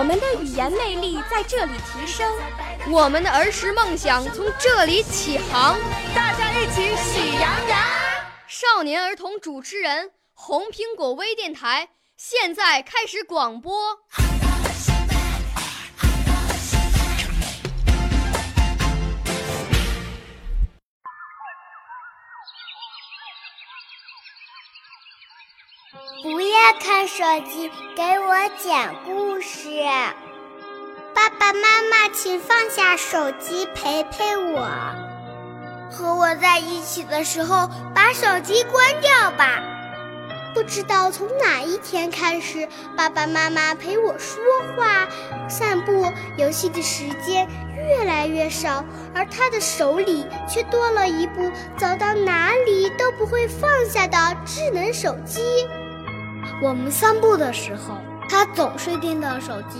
我们的语言魅力在这里提升，我们的儿时梦想从这里起航。大家一起喜羊羊。少年儿童主持人，红苹果微电台。现在开始广播。不要看手机，给我讲故事。爸爸妈妈，请放下手机，陪陪我。和我在一起的时候，把手机关掉吧。不知道从哪一天开始，爸爸妈妈陪我说话、散步、游戏的时间越来越少，而他的手里却多了一部走到哪里都不会放下的智能手机。我们散步的时候，他总是盯着手机，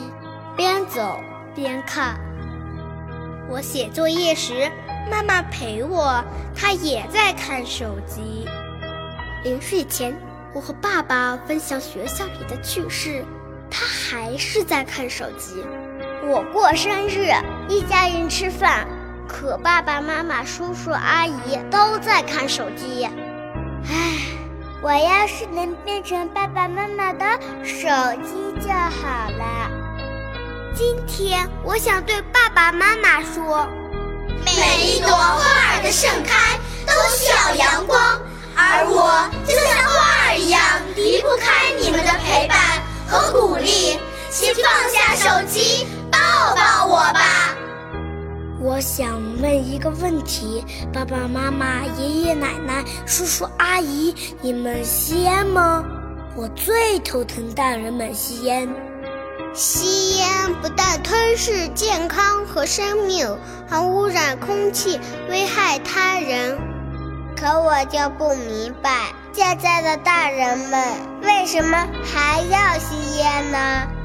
边走边看。我写作业时，妈妈陪我，她也在看手机。临睡前。我和爸爸分享学校里的趣事，他还是在看手机。我过生日，一家人吃饭，可爸爸妈妈、叔叔阿姨都在看手机。唉，我要是能变成爸爸妈妈的手机就好了。今天我想对爸爸妈妈说：每一朵花儿的盛开都需要阳光，而我就像花儿。一样离不开你们的陪伴和鼓励，请放下手机，我想问一个问题：爸爸妈妈、爷爷奶奶、叔叔阿姨，你们吸烟吗？我最头疼大人们吸烟。吸烟不但吞噬健康和生命，还污染空气，危害他人。可我就不明白。现在的大人们为什么还要吸烟呢？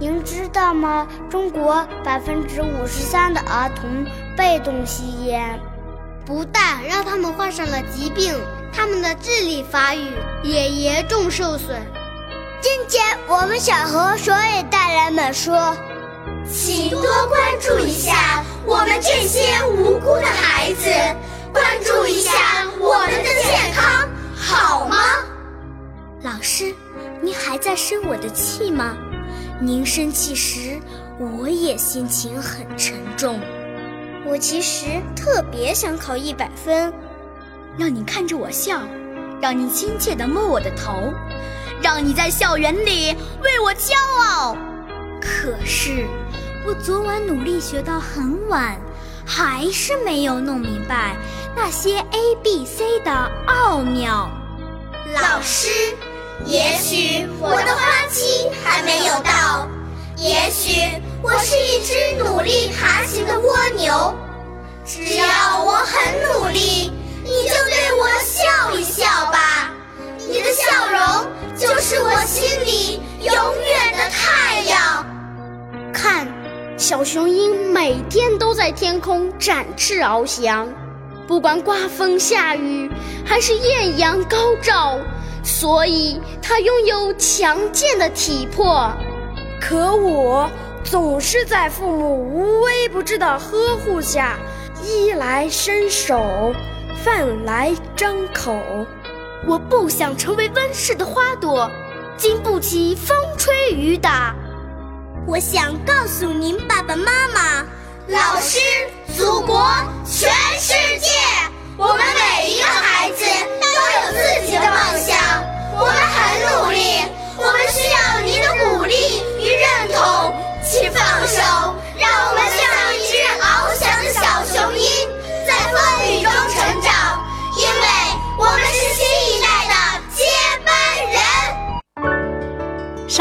您知道吗？中国百分之五十三的儿童被动吸烟，不但让他们患上了疾病，他们的智力发育也严重受损。今天我们想和所有大人们说，请多关注一下我们这些无辜的孩子，关注一下我们的健康。好吗，老师？您还在生我的气吗？您生气时，我也心情很沉重。我其实特别想考一百分，让你看着我笑，让你亲切地摸我的头，让你在校园里为我骄傲。可是，我昨晚努力学到很晚，还是没有弄明白那些 A B C 的奥妙。老师，也许我的花期还没有到，也许我是一只努力爬行的蜗牛。只要我很努力，你就对我笑一笑吧。你的笑容就是我心里永远的太阳。看，小雄鹰每天都在天空展翅翱翔。不管刮风下雨，还是艳阳高照，所以他拥有强健的体魄。可我总是在父母无微不至的呵护下，衣来伸手，饭来张口。我不想成为温室的花朵，经不起风吹雨打。我想告诉您，爸爸妈妈。老师，祖国，